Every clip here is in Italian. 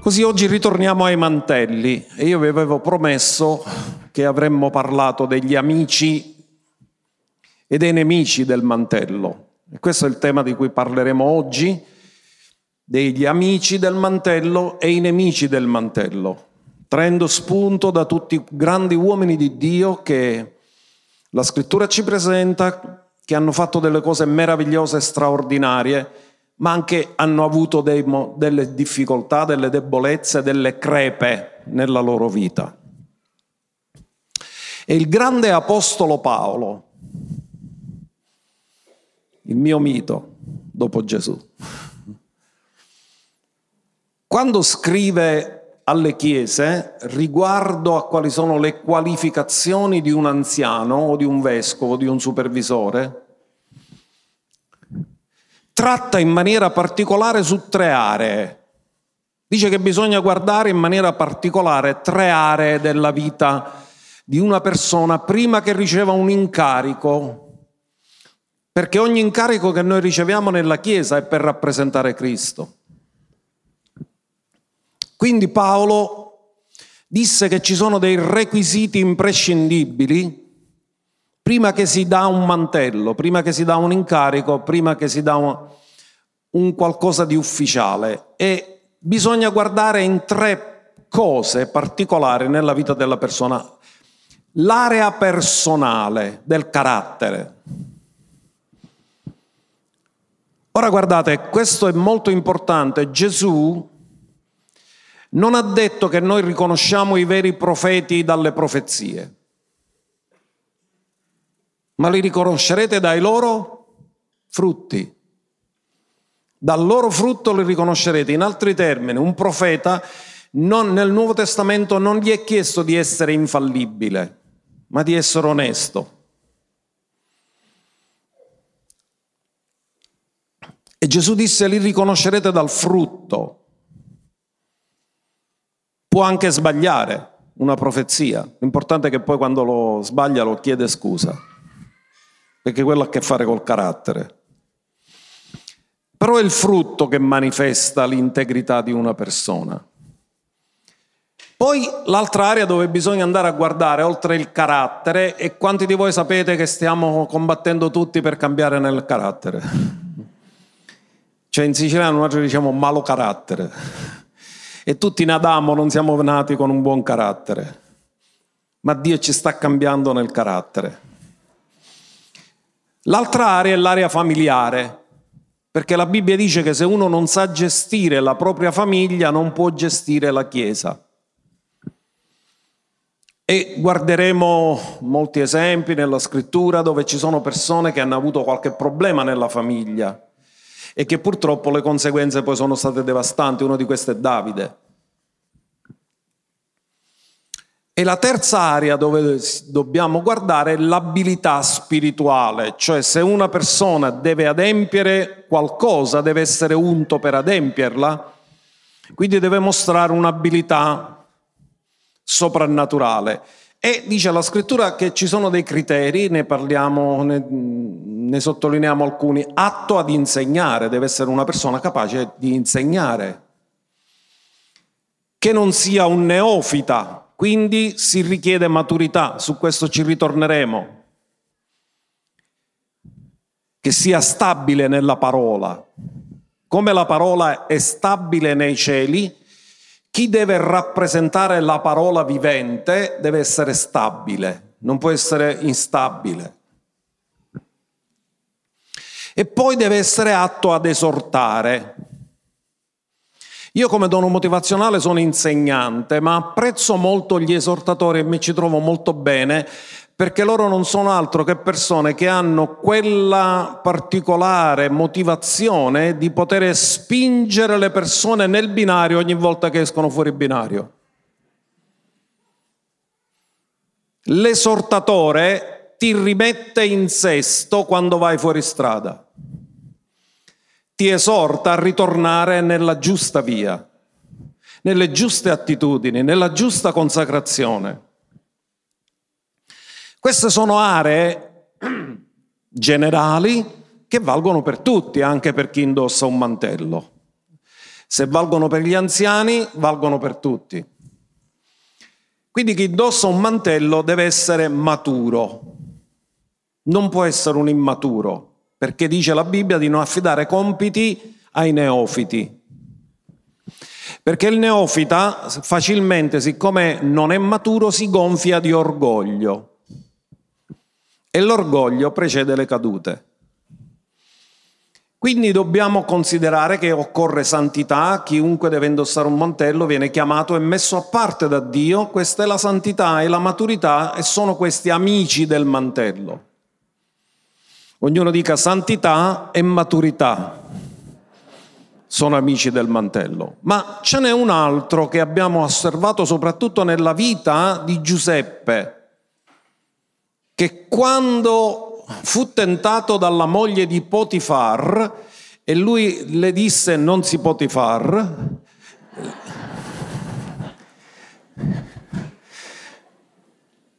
Così oggi ritorniamo ai mantelli e io vi avevo promesso che avremmo parlato degli amici e dei nemici del mantello. E questo è il tema di cui parleremo oggi, degli amici del mantello e i nemici del mantello, traendo spunto da tutti i grandi uomini di Dio che la scrittura ci presenta, che hanno fatto delle cose meravigliose e straordinarie, ma anche hanno avuto dei, delle difficoltà, delle debolezze, delle crepe nella loro vita. E il grande apostolo Paolo, il mio mito dopo Gesù, quando scrive alle chiese riguardo a quali sono le qualificazioni di un anziano o di un vescovo, di un supervisore, tratta in maniera particolare su tre aree. Dice che bisogna guardare in maniera particolare tre aree della vita di una persona prima che riceva un incarico, perché ogni incarico che noi riceviamo nella Chiesa è per rappresentare Cristo. Quindi Paolo disse che ci sono dei requisiti imprescindibili prima che si dà un mantello, prima che si dà un incarico, prima che si dà un, un qualcosa di ufficiale e bisogna guardare in tre cose particolari nella vita della persona. L'area personale del carattere. Ora guardate, questo è molto importante. Gesù non ha detto che noi riconosciamo i veri profeti dalle profezie ma li riconoscerete dai loro frutti. Dal loro frutto li riconoscerete. In altri termini, un profeta non, nel Nuovo Testamento non gli è chiesto di essere infallibile, ma di essere onesto. E Gesù disse li riconoscerete dal frutto. Può anche sbagliare una profezia, l'importante è che poi quando lo sbaglia lo chiede scusa perché quello ha a che fare col carattere. Però è il frutto che manifesta l'integrità di una persona. Poi l'altra area dove bisogna andare a guardare, oltre il carattere, e quanti di voi sapete che stiamo combattendo tutti per cambiare nel carattere? Cioè in siciliano noi diciamo malo carattere. E tutti in Adamo non siamo nati con un buon carattere, ma Dio ci sta cambiando nel carattere. L'altra area è l'area familiare, perché la Bibbia dice che se uno non sa gestire la propria famiglia non può gestire la Chiesa. E guarderemo molti esempi nella scrittura dove ci sono persone che hanno avuto qualche problema nella famiglia e che purtroppo le conseguenze poi sono state devastanti. Uno di questi è Davide. E la terza area dove dobbiamo guardare è l'abilità spirituale, cioè se una persona deve adempiere qualcosa, deve essere unto per adempierla, quindi deve mostrare un'abilità soprannaturale. E dice la scrittura che ci sono dei criteri, ne parliamo, ne, ne sottolineiamo alcuni, atto ad insegnare, deve essere una persona capace di insegnare, che non sia un neofita, quindi si richiede maturità, su questo ci ritorneremo. Che sia stabile nella parola. Come la parola è stabile nei cieli, chi deve rappresentare la parola vivente deve essere stabile, non può essere instabile. E poi deve essere atto ad esortare. Io come dono motivazionale sono insegnante, ma apprezzo molto gli esortatori e mi ci trovo molto bene perché loro non sono altro che persone che hanno quella particolare motivazione di poter spingere le persone nel binario ogni volta che escono fuori binario. L'esortatore ti rimette in sesto quando vai fuori strada ti esorta a ritornare nella giusta via, nelle giuste attitudini, nella giusta consacrazione. Queste sono aree generali che valgono per tutti, anche per chi indossa un mantello. Se valgono per gli anziani, valgono per tutti. Quindi chi indossa un mantello deve essere maturo, non può essere un immaturo, perché dice la Bibbia di non affidare compiti ai neofiti. Perché il neofita facilmente, siccome non è maturo, si gonfia di orgoglio e l'orgoglio precede le cadute. Quindi dobbiamo considerare che occorre santità, chiunque deve indossare un mantello viene chiamato e messo a parte da Dio, questa è la santità e la maturità e sono questi amici del mantello. Ognuno dica santità e maturità sono amici del mantello. Ma ce n'è un altro che abbiamo osservato soprattutto nella vita di Giuseppe, che quando fu tentato dalla moglie di Potifar e lui le disse non si Potifar.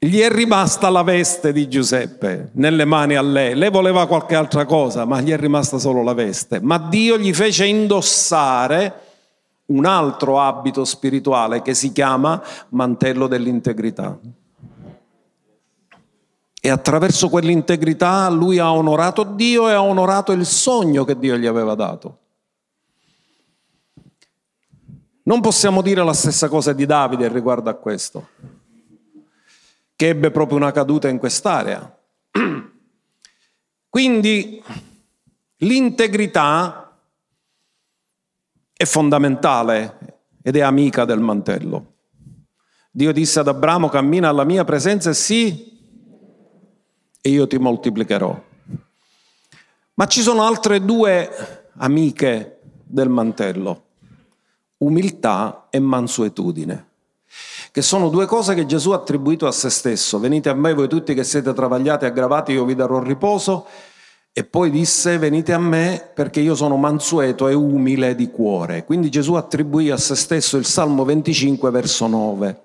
Gli è rimasta la veste di Giuseppe nelle mani a lei. Lei voleva qualche altra cosa, ma gli è rimasta solo la veste. Ma Dio gli fece indossare un altro abito spirituale che si chiama mantello dell'integrità. E attraverso quell'integrità lui ha onorato Dio e ha onorato il sogno che Dio gli aveva dato. Non possiamo dire la stessa cosa di Davide riguardo a questo, che ebbe proprio una caduta in quest'area. Quindi l'integrità è fondamentale ed è amica del mantello. Dio disse ad Abramo, cammina alla mia presenza e sii e io ti moltiplicherò. Ma ci sono altre due amiche del mantello, umiltà e mansuetudine, che sono due cose che Gesù ha attribuito a se stesso. Venite a me voi tutti che siete travagliati e aggravati, io vi darò riposo. E poi disse, venite a me perché io sono mansueto e umile di cuore. Quindi Gesù attribuì a se stesso il Salmo 25, verso 9.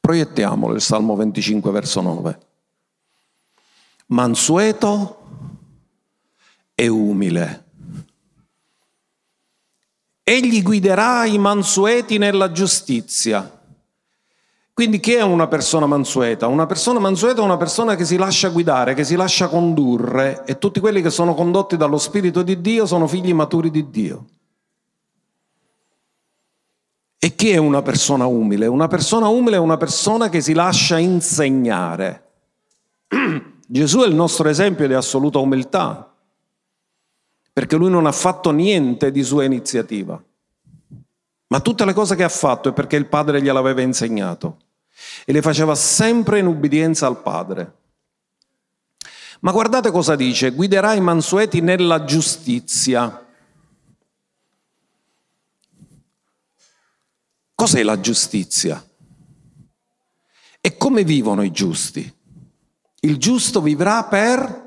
Proiettiamolo il Salmo 25 verso 9. Mansueto e umile. Egli guiderà i mansueti nella giustizia. Quindi chi è una persona mansueta? Una persona mansueta è una persona che si lascia guidare, che si lascia condurre e tutti quelli che sono condotti dallo Spirito di Dio sono figli maturi di Dio. E chi è una persona umile? Una persona umile è una persona che si lascia insegnare. Gesù è il nostro esempio di assoluta umiltà, perché lui non ha fatto niente di sua iniziativa, ma tutte le cose che ha fatto è perché il Padre gliel'aveva insegnato e le faceva sempre in ubbidienza al Padre. Ma guardate cosa dice, guiderà i mansueti nella giustizia. Cos'è la giustizia? E come vivono i giusti? Il giusto vivrà per...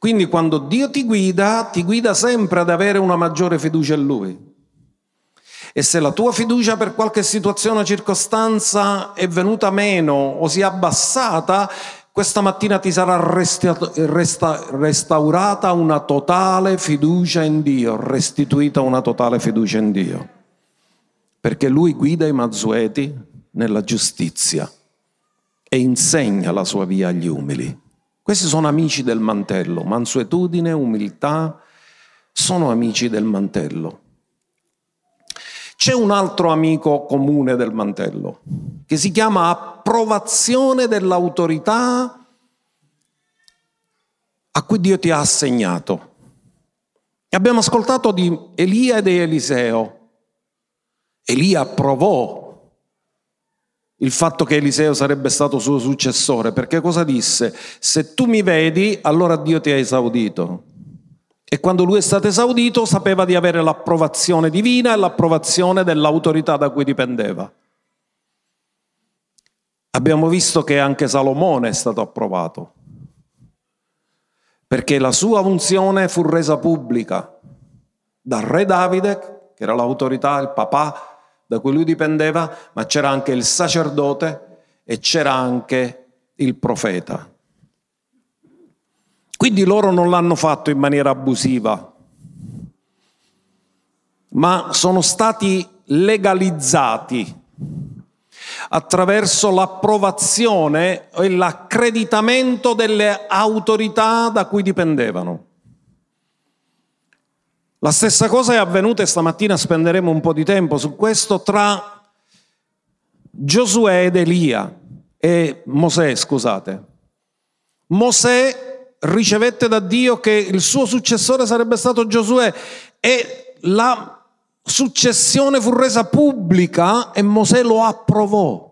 Quindi quando Dio ti guida, ti guida sempre ad avere una maggiore fiducia in Lui. E se la tua fiducia per qualche situazione o circostanza è venuta meno o si è abbassata, questa mattina ti sarà resta, resta, restaurata una totale fiducia in Dio, restituita una totale fiducia in Dio perché lui guida i Mazzueti nella giustizia e insegna la sua via agli umili. Questi sono amici del mantello, mansuetudine, umiltà, sono amici del mantello. C'è un altro amico comune del mantello che si chiama approvazione dell'autorità a cui Dio ti ha assegnato. Abbiamo ascoltato di Elia e di Eliseo, Elia approvò il fatto che Eliseo sarebbe stato suo successore, perché cosa disse? Se tu mi vedi, allora Dio ti ha esaudito. E quando lui è stato esaudito sapeva di avere l'approvazione divina e l'approvazione dell'autorità da cui dipendeva. Abbiamo visto che anche Salomone è stato approvato, perché la sua unzione fu resa pubblica dal re Davide, che era l'autorità, il papà, da cui lui dipendeva, ma c'era anche il sacerdote e c'era anche il profeta. Quindi loro non l'hanno fatto in maniera abusiva, ma sono stati legalizzati attraverso l'approvazione e l'accreditamento delle autorità da cui dipendevano. La stessa cosa è avvenuta e stamattina spenderemo un po' di tempo su questo tra Giosuè ed Elia e Mosè, scusate. Mosè ricevette da Dio che il suo successore sarebbe stato Giosuè e la successione fu resa pubblica e Mosè lo approvò.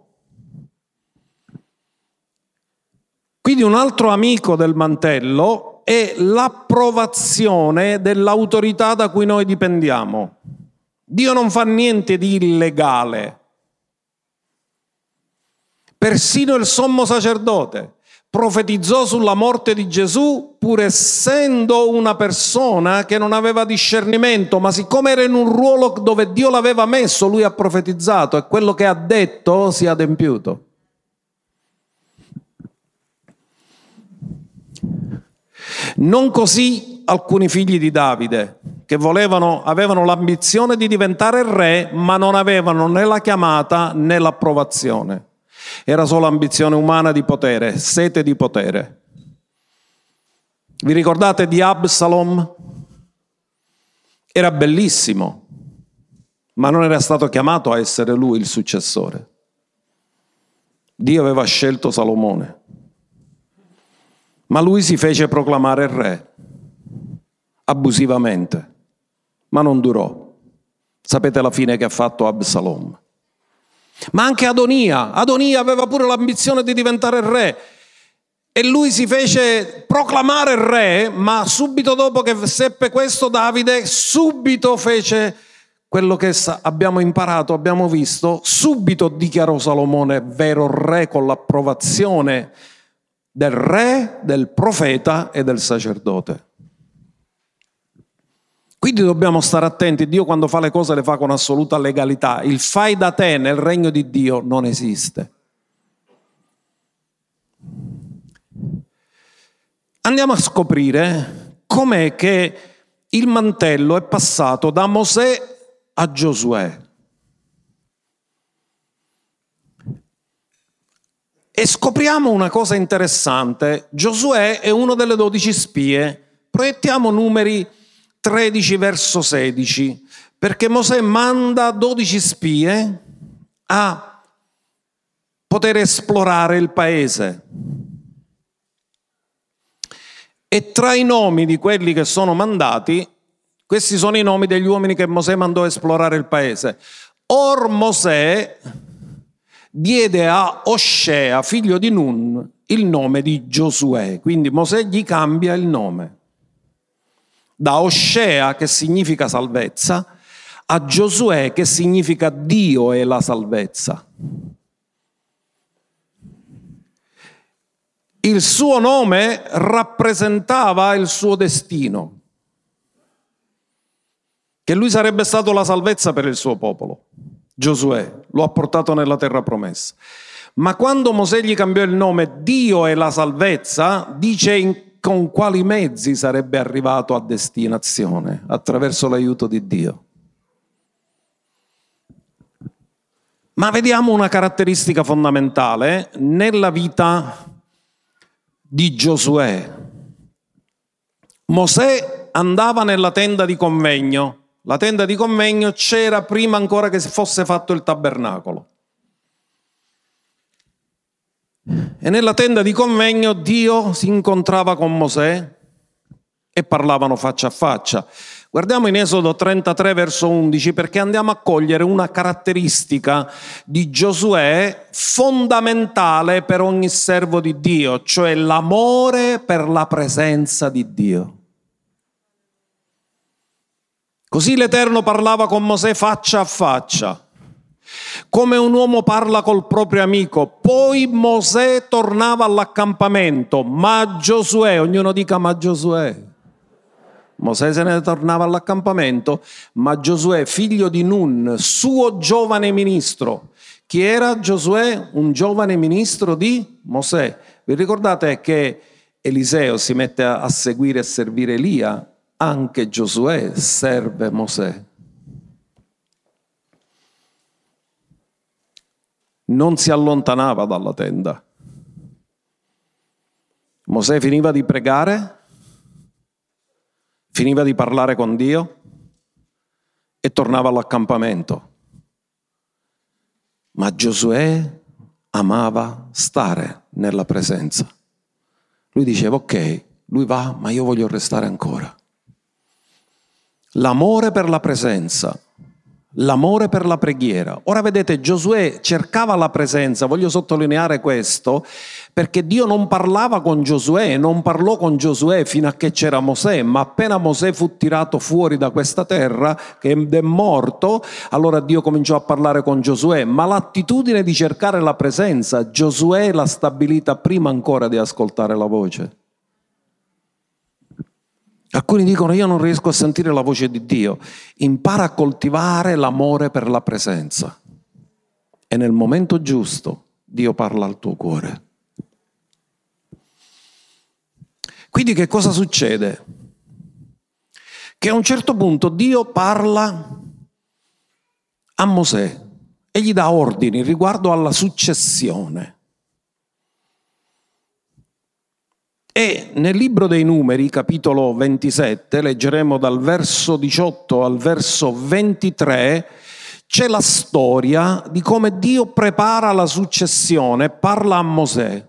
Quindi un altro amico del mantello è l'approvazione dell'autorità da cui noi dipendiamo. Dio non fa niente di illegale. Persino il sommo sacerdote profetizzò sulla morte di Gesù pur essendo una persona che non aveva discernimento, ma siccome era in un ruolo dove Dio l'aveva messo, lui ha profetizzato e quello che ha detto si è adempiuto. Non così alcuni figli di Davide, che volevano, avevano l'ambizione di diventare re, ma non avevano né la chiamata né l'approvazione. Era solo ambizione umana di potere, sete di potere. Vi ricordate di Absalom? Era bellissimo, ma non era stato chiamato a essere lui il successore. Dio aveva scelto Salomone. Ma lui si fece proclamare re, abusivamente, ma non durò. Sapete la fine che ha fatto Absalom. Ma anche Adonia, Adonia aveva pure l'ambizione di diventare re e lui si fece proclamare re, ma subito dopo che seppe questo Davide, subito fece quello che abbiamo imparato, abbiamo visto, subito dichiarò Salomone vero re con l'approvazione del re, del profeta e del sacerdote. Quindi dobbiamo stare attenti, Dio quando fa le cose le fa con assoluta legalità. Il fai da te nel regno di Dio non esiste. Andiamo a scoprire com'è che il mantello è passato da Mosè a Giosuè. E scopriamo una cosa interessante. Giosuè è uno delle dodici spie. Proiettiamo numeri 13 verso 16, perché Mosè manda dodici spie a poter esplorare il paese. E tra i nomi di quelli che sono mandati, questi sono i nomi degli uomini che Mosè mandò a esplorare il paese. Or Mosè diede a Oscea, figlio di Nun, il nome di Giosuè. Quindi Mosè gli cambia il nome. Da Oscea, che significa salvezza, a Giosuè, che significa Dio è la salvezza. Il suo nome rappresentava il suo destino, che lui sarebbe stato la salvezza per il suo popolo. Giosuè, lo ha portato nella terra promessa. Ma quando Mosè gli cambiò il nome Dio è la salvezza, dice in, con quali mezzi sarebbe arrivato a destinazione, attraverso l'aiuto di Dio. Ma vediamo una caratteristica fondamentale nella vita di Giosuè. Mosè andava nella tenda di convegno la tenda di convegno c'era prima ancora che fosse fatto il tabernacolo. E nella tenda di convegno Dio si incontrava con Mosè e parlavano faccia a faccia. Guardiamo in Esodo 33 verso 11 perché andiamo a cogliere una caratteristica di Giosuè fondamentale per ogni servo di Dio, cioè l'amore per la presenza di Dio. Così l'Eterno parlava con Mosè faccia a faccia, come un uomo parla col proprio amico. Poi Mosè tornava all'accampamento, ma Giosuè, ognuno dica ma Giosuè. Mosè se ne tornava all'accampamento, ma Giosuè, figlio di Nun, suo giovane ministro. Chi era Giosuè? Un giovane ministro di Mosè. Vi ricordate che Eliseo si mette a seguire e servire Elia? anche Giosuè serve Mosè. Non si allontanava dalla tenda. Mosè finiva di pregare, finiva di parlare con Dio e tornava all'accampamento. Ma Giosuè amava stare nella presenza. Lui diceva, ok, lui va, ma io voglio restare ancora. L'amore per la presenza l'amore per la preghiera. Ora vedete, Giosuè cercava la presenza, voglio sottolineare questo, perché Dio non parlava con Giosuè, non parlò con Giosuè fino a che c'era Mosè, ma appena Mosè fu tirato fuori da questa terra, che è morto, allora Dio cominciò a parlare con Giosuè, ma l'attitudine di cercare la presenza, Giosuè l'ha stabilita prima ancora di ascoltare la voce. Alcuni dicono io non riesco a sentire la voce di Dio. Impara a coltivare l'amore per la presenza. E nel momento giusto Dio parla al tuo cuore. Quindi che cosa succede? Che a un certo punto Dio parla a Mosè e gli dà ordini riguardo alla successione. E nel libro dei numeri, capitolo 27, leggeremo dal verso 18 al verso 23, c'è la storia di come Dio prepara la successione, parla a Mosè.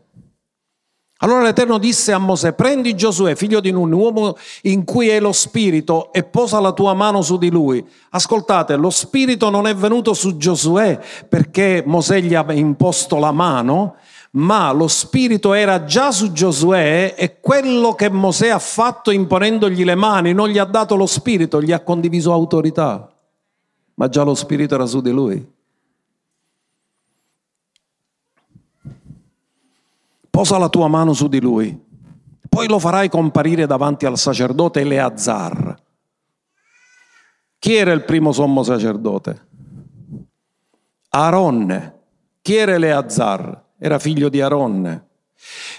Allora l'Eterno disse a Mosè, prendi Giosuè, figlio di Nun, uomo in cui è lo Spirito, e posa la tua mano su di lui. Ascoltate, lo Spirito non è venuto su Giosuè perché Mosè gli ha imposto la mano, ma lo spirito era già su Giosuè e quello che Mosè ha fatto imponendogli le mani non gli ha dato lo spirito, gli ha condiviso autorità, ma già lo spirito era su di lui. Posa la tua mano su di lui, poi lo farai comparire davanti al sacerdote Eleazar. Chi era il primo sommo sacerdote? Aaronne. Chi era Eleazar? Era figlio di Aaron.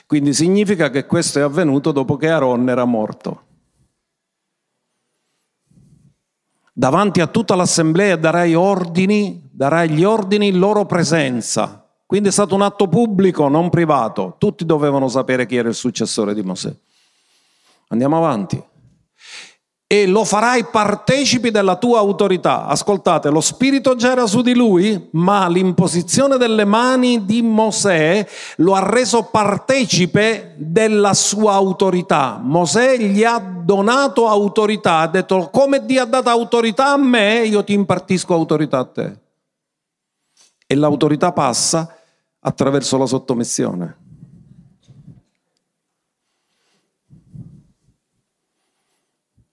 Quindi significa che questo è avvenuto dopo che Aaron era morto. Davanti a tutta l'assemblea darai ordini, darai gli ordini in loro presenza. Quindi è stato un atto pubblico, non privato. Tutti dovevano sapere chi era il successore di Mosè. Andiamo avanti e lo farai partecipi della tua autorità. Ascoltate, lo spirito già era su di lui, ma l'imposizione delle mani di Mosè lo ha reso partecipe della sua autorità. Mosè gli ha donato autorità, ha detto come Dio ha dato autorità a me, io ti impartisco autorità a te. E l'autorità passa attraverso la sottomissione.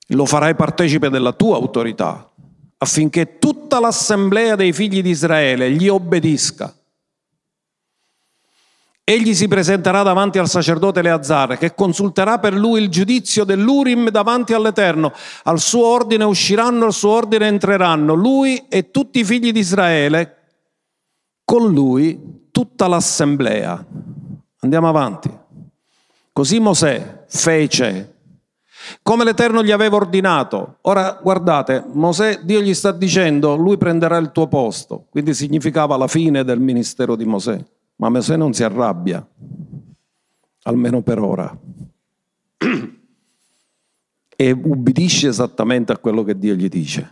Lo farai partecipe della tua autorità, affinché tutta l'assemblea dei figli di Israele gli obbedisca. Egli si presenterà davanti al sacerdote Eleazar, che consulterà per lui il giudizio dell'Urim davanti all'Eterno. Al suo ordine usciranno, al suo ordine entreranno. Lui e tutti i figli di Israele, con lui tutta l'assemblea. Andiamo avanti. Così Mosè fece come l'Eterno gli aveva ordinato. Ora guardate, Mosè, Dio gli sta dicendo, lui prenderà il tuo posto, quindi significava la fine del ministero di Mosè, ma Mosè non si arrabbia, almeno per ora, e ubbidisce esattamente a quello che Dio gli dice.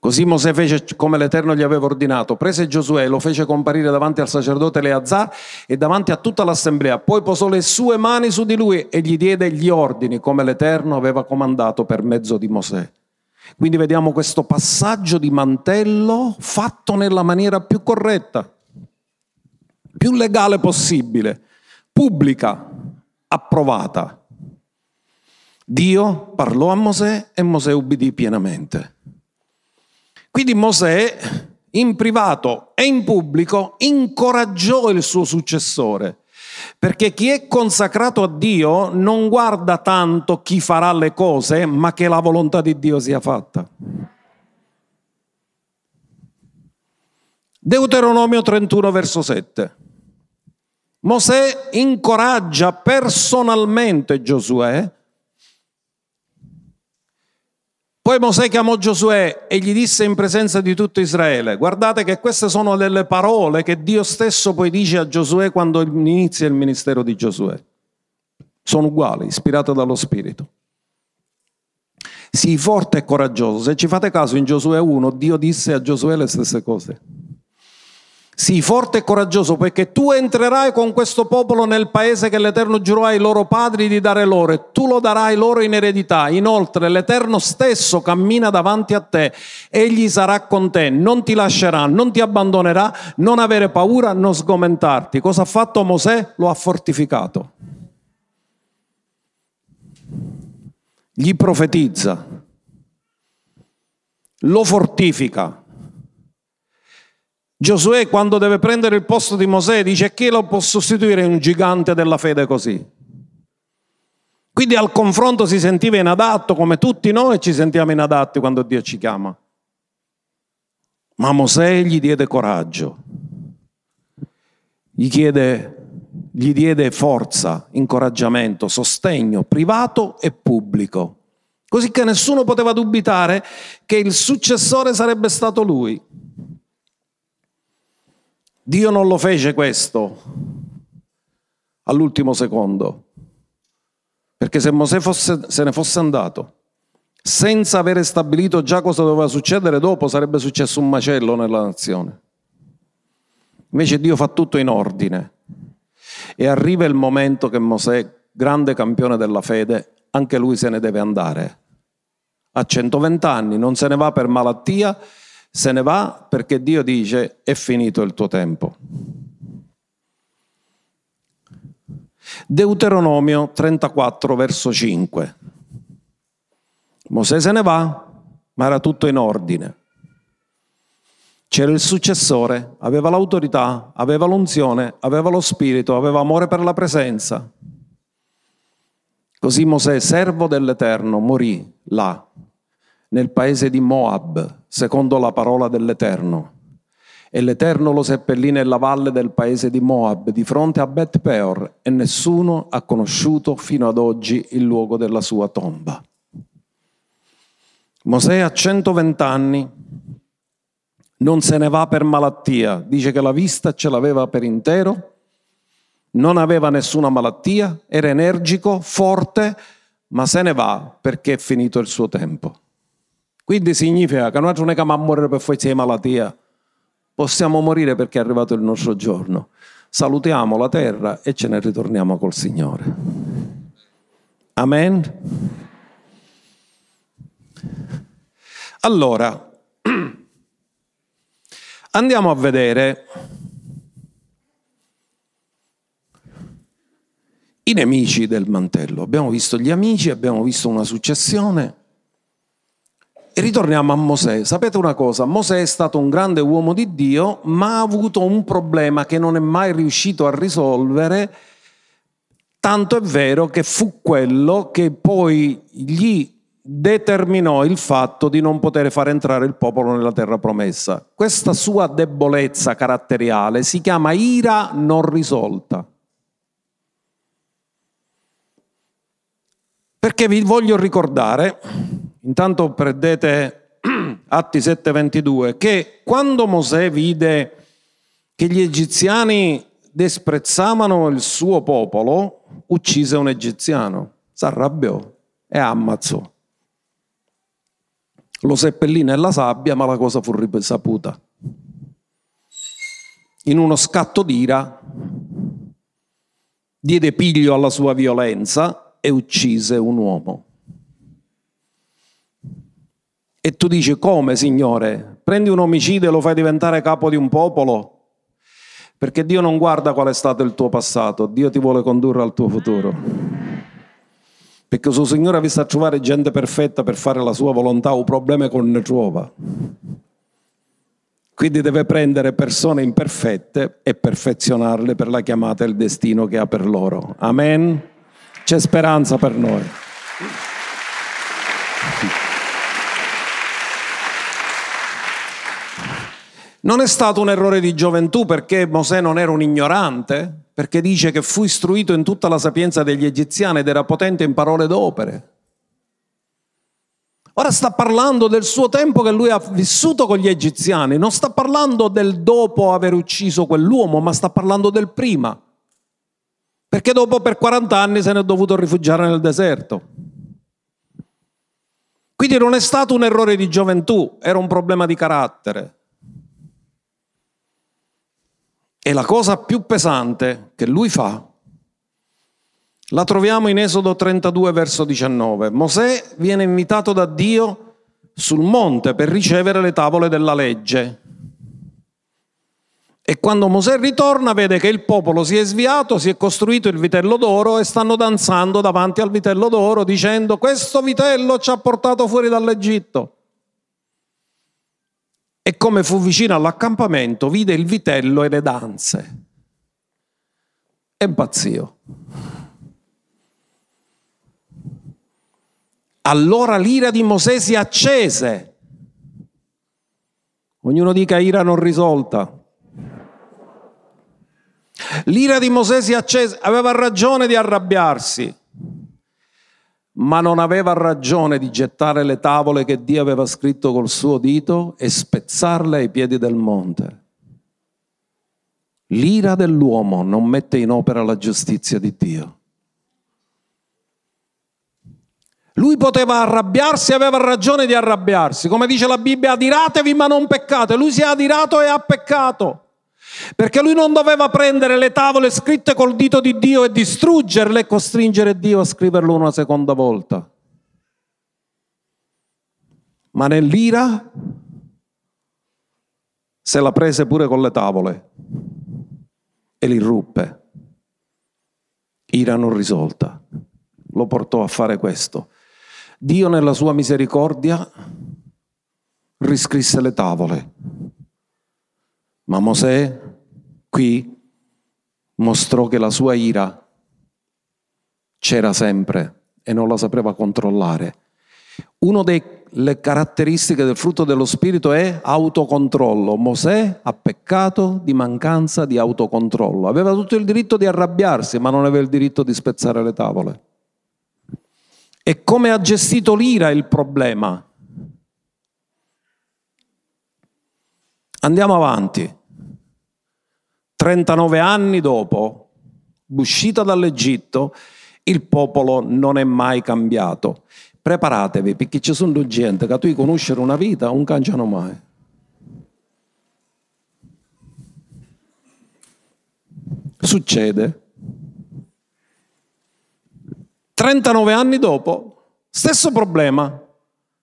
Così Mosè fece come l'Eterno gli aveva ordinato, prese Giosuè, lo fece comparire davanti al sacerdote Eleazar e davanti a tutta l'assemblea, poi posò le sue mani su di lui e gli diede gli ordini come l'Eterno aveva comandato per mezzo di Mosè. Quindi vediamo questo passaggio di mantello fatto nella maniera più corretta, più legale possibile, pubblica, approvata. Dio parlò a Mosè e Mosè ubbidì pienamente. Quindi Mosè in privato e in pubblico incoraggiò il suo successore, perché chi è consacrato a Dio non guarda tanto chi farà le cose, ma che la volontà di Dio sia fatta. Deuteronomio 31 verso 7. Mosè incoraggia personalmente Giosuè Poi Mosè chiamò Giosuè e gli disse in presenza di tutto Israele, guardate che queste sono delle parole che Dio stesso poi dice a Giosuè quando inizia il ministero di Giosuè. Sono uguali, ispirate dallo Spirito. Sii forte e coraggioso. Se ci fate caso in Giosuè 1, Dio disse a Giosuè le stesse cose. Sii forte e coraggioso perché tu entrerai con questo popolo nel paese che l'Eterno giurò ai loro padri di dare loro e tu lo darai loro in eredità. Inoltre l'Eterno stesso cammina davanti a te, egli sarà con te, non ti lascerà, non ti abbandonerà, non avere paura, non sgomentarti. Cosa ha fatto Mosè? Lo ha fortificato. Gli profetizza, lo fortifica Giosuè quando deve prendere il posto di Mosè dice chi lo può sostituire un gigante della fede così? Quindi al confronto si sentiva inadatto come tutti noi ci sentiamo inadatti quando Dio ci chiama. Ma Mosè gli diede coraggio, gli, chiede, gli diede forza, incoraggiamento, sostegno privato e pubblico, così che nessuno poteva dubitare che il successore sarebbe stato lui. Dio non lo fece questo all'ultimo secondo, perché se Mosè fosse, se ne fosse andato senza avere stabilito già cosa doveva succedere dopo, sarebbe successo un macello nella nazione. Invece Dio fa tutto in ordine e arriva il momento che Mosè, grande campione della fede, anche lui se ne deve andare. A 120 anni non se ne va per malattia, se ne va perché Dio dice è finito il tuo tempo. Deuteronomio 34 verso 5. Mosè se ne va, ma era tutto in ordine. C'era il successore, aveva l'autorità, aveva l'unzione, aveva lo spirito, aveva amore per la presenza. Così Mosè, servo dell'Eterno, morì là, nel paese di Moab, secondo la parola dell'Eterno. E l'Eterno lo seppellì nella valle del paese di Moab, di fronte a Bet Peor, e nessuno ha conosciuto fino ad oggi il luogo della sua tomba. Mosè ha 120 anni, non se ne va per malattia, dice che la vista ce l'aveva per intero, non aveva nessuna malattia, era energico, forte, ma se ne va perché è finito il suo tempo. Quindi significa che noi non è che a morire per forza di malattia, possiamo morire perché è arrivato il nostro giorno. Salutiamo la terra e ce ne ritorniamo col Signore. Amen. Allora, andiamo a vedere i nemici del mantello. Abbiamo visto gli amici, abbiamo visto una successione e ritorniamo a Mosè. Sapete una cosa? Mosè è stato un grande uomo di Dio, ma ha avuto un problema che non è mai riuscito a risolvere, tanto è vero che fu quello che poi gli determinò il fatto di non poter far entrare il popolo nella terra promessa. Questa sua debolezza caratteriale si chiama ira non risolta. Perché vi voglio ricordare Intanto prendete Atti 7:22, che quando Mosè vide che gli egiziani disprezzavano il suo popolo, uccise un egiziano, si arrabbiò e ammazzò. Lo seppellì nella sabbia, ma la cosa fu risaputa. In uno scatto d'ira diede piglio alla sua violenza e uccise un uomo. E tu dici, come Signore? Prendi un omicidio e lo fai diventare capo di un popolo? Perché Dio non guarda qual è stato il tuo passato, Dio ti vuole condurre al tuo futuro. Perché il Signore ha visto a trovare gente perfetta per fare la sua volontà, un problema con ne trova. Quindi deve prendere persone imperfette e perfezionarle per la chiamata e il destino che ha per loro. Amen? C'è speranza per noi. Non è stato un errore di gioventù perché Mosè non era un ignorante, perché dice che fu istruito in tutta la sapienza degli egiziani ed era potente in parole d'opere. Ora sta parlando del suo tempo che lui ha vissuto con gli egiziani, non sta parlando del dopo aver ucciso quell'uomo, ma sta parlando del prima. Perché dopo per 40 anni se ne è dovuto rifugiare nel deserto. Quindi non è stato un errore di gioventù, era un problema di carattere. E la cosa più pesante che lui fa la troviamo in Esodo 32 verso 19. Mosè viene invitato da Dio sul monte per ricevere le tavole della legge. E quando Mosè ritorna vede che il popolo si è sviato, si è costruito il vitello d'oro e stanno danzando davanti al vitello d'oro dicendo questo vitello ci ha portato fuori dall'Egitto. E come fu vicino all'accampamento vide il vitello e le danze. E impazzio. Allora l'ira di Mosè si accese. Ognuno dica ira non risolta. L'ira di Mosè si accese, aveva ragione di arrabbiarsi, ma non aveva ragione di gettare le tavole che Dio aveva scritto col suo dito e spezzarle ai piedi del monte. L'ira dell'uomo non mette in opera la giustizia di Dio. Lui poteva arrabbiarsi, aveva ragione di arrabbiarsi. Come dice la Bibbia, adiratevi ma non peccate. Lui si è adirato e ha peccato. Perché lui non doveva prendere le tavole scritte col dito di Dio e distruggerle e costringere Dio a scriverlo una seconda volta. Ma nell'ira se la prese pure con le tavole e li ruppe. Ira non risolta. Lo portò a fare questo. Dio nella sua misericordia riscrisse le tavole. Ma Mosè qui mostrò che la sua ira c'era sempre e non la sapeva controllare. Una delle caratteristiche del frutto dello Spirito è autocontrollo. Mosè ha peccato di mancanza di autocontrollo. Aveva tutto il diritto di arrabbiarsi, ma non aveva il diritto di spezzare le tavole. E come ha gestito l'ira il problema? Andiamo avanti. 39 anni dopo, uscita dall'Egitto, il popolo non è mai cambiato. Preparatevi perché ci sono gente che tu conoscere una vita non cambiano mai. Succede 39 anni dopo, stesso problema,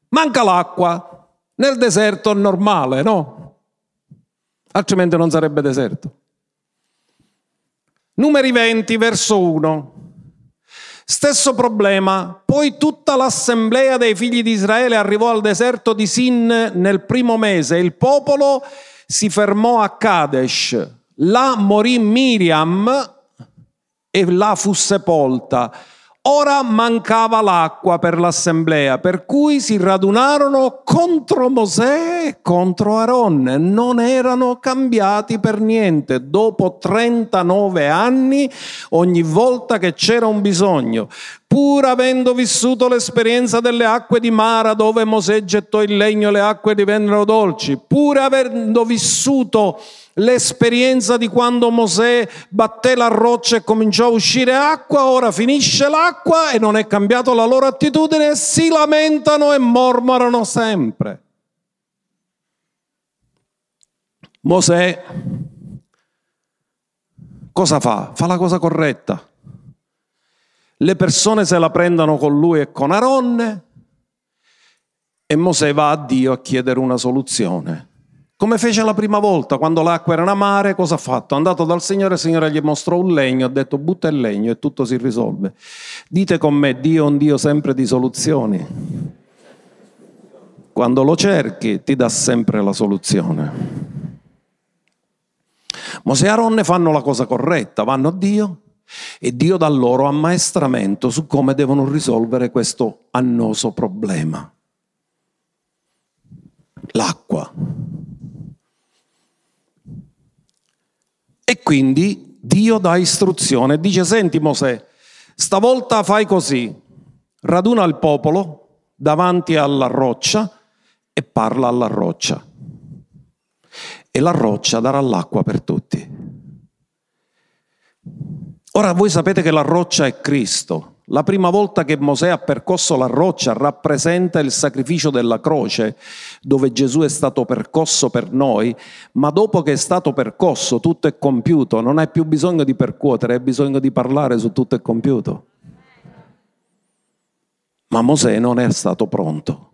manca l'acqua, nel deserto è normale, no? Altrimenti non sarebbe deserto. Numeri 20, verso 1. Stesso problema, poi tutta l'assemblea dei figli di Israele arrivò al deserto di Sin nel primo mese. Il popolo si fermò a Kadesh. Là morì Miriam e là fu sepolta. Ora mancava l'acqua per l'assemblea, per cui si radunarono contro Mosè e contro Aaron. Non erano cambiati per niente. Dopo 39 anni, ogni volta che c'era un bisogno, pur avendo vissuto l'esperienza delle acque di Mara dove Mosè gettò il legno e le acque divennero dolci, pur avendo vissuto l'esperienza di quando Mosè batté la roccia e cominciò a uscire acqua, ora finisce l'acqua e non è cambiato la loro attitudine, si lamentano e mormorano sempre. Mosè cosa fa? Fa la cosa corretta. Le persone se la prendono con lui e con Aronne e Mosè va a Dio a chiedere una soluzione. Come fece la prima volta, quando l'acqua era una mare, cosa ha fatto? È andato dal Signore, il Signore gli mostrò un legno, ha detto butta il legno e tutto si risolve. Dite con me, Dio è un Dio sempre di soluzioni. Quando lo cerchi ti dà sempre la soluzione. Mosè e Aaron fanno la cosa corretta, vanno a Dio e Dio dà loro ammaestramento su come devono risolvere questo annoso problema. L'acqua. E quindi Dio dà istruzione, dice, senti Mosè, stavolta fai così, raduna il popolo, davanti alla roccia e parla alla roccia. E la roccia darà l'acqua per tutti. Ora voi sapete che la roccia è Cristo. La prima volta che Mosè ha percosso la roccia rappresenta il sacrificio della croce, dove Gesù è stato percosso per noi, ma dopo che è stato percosso tutto è compiuto, non hai più bisogno di percuotere, hai bisogno di parlare su tutto è compiuto. Ma Mosè non è stato pronto.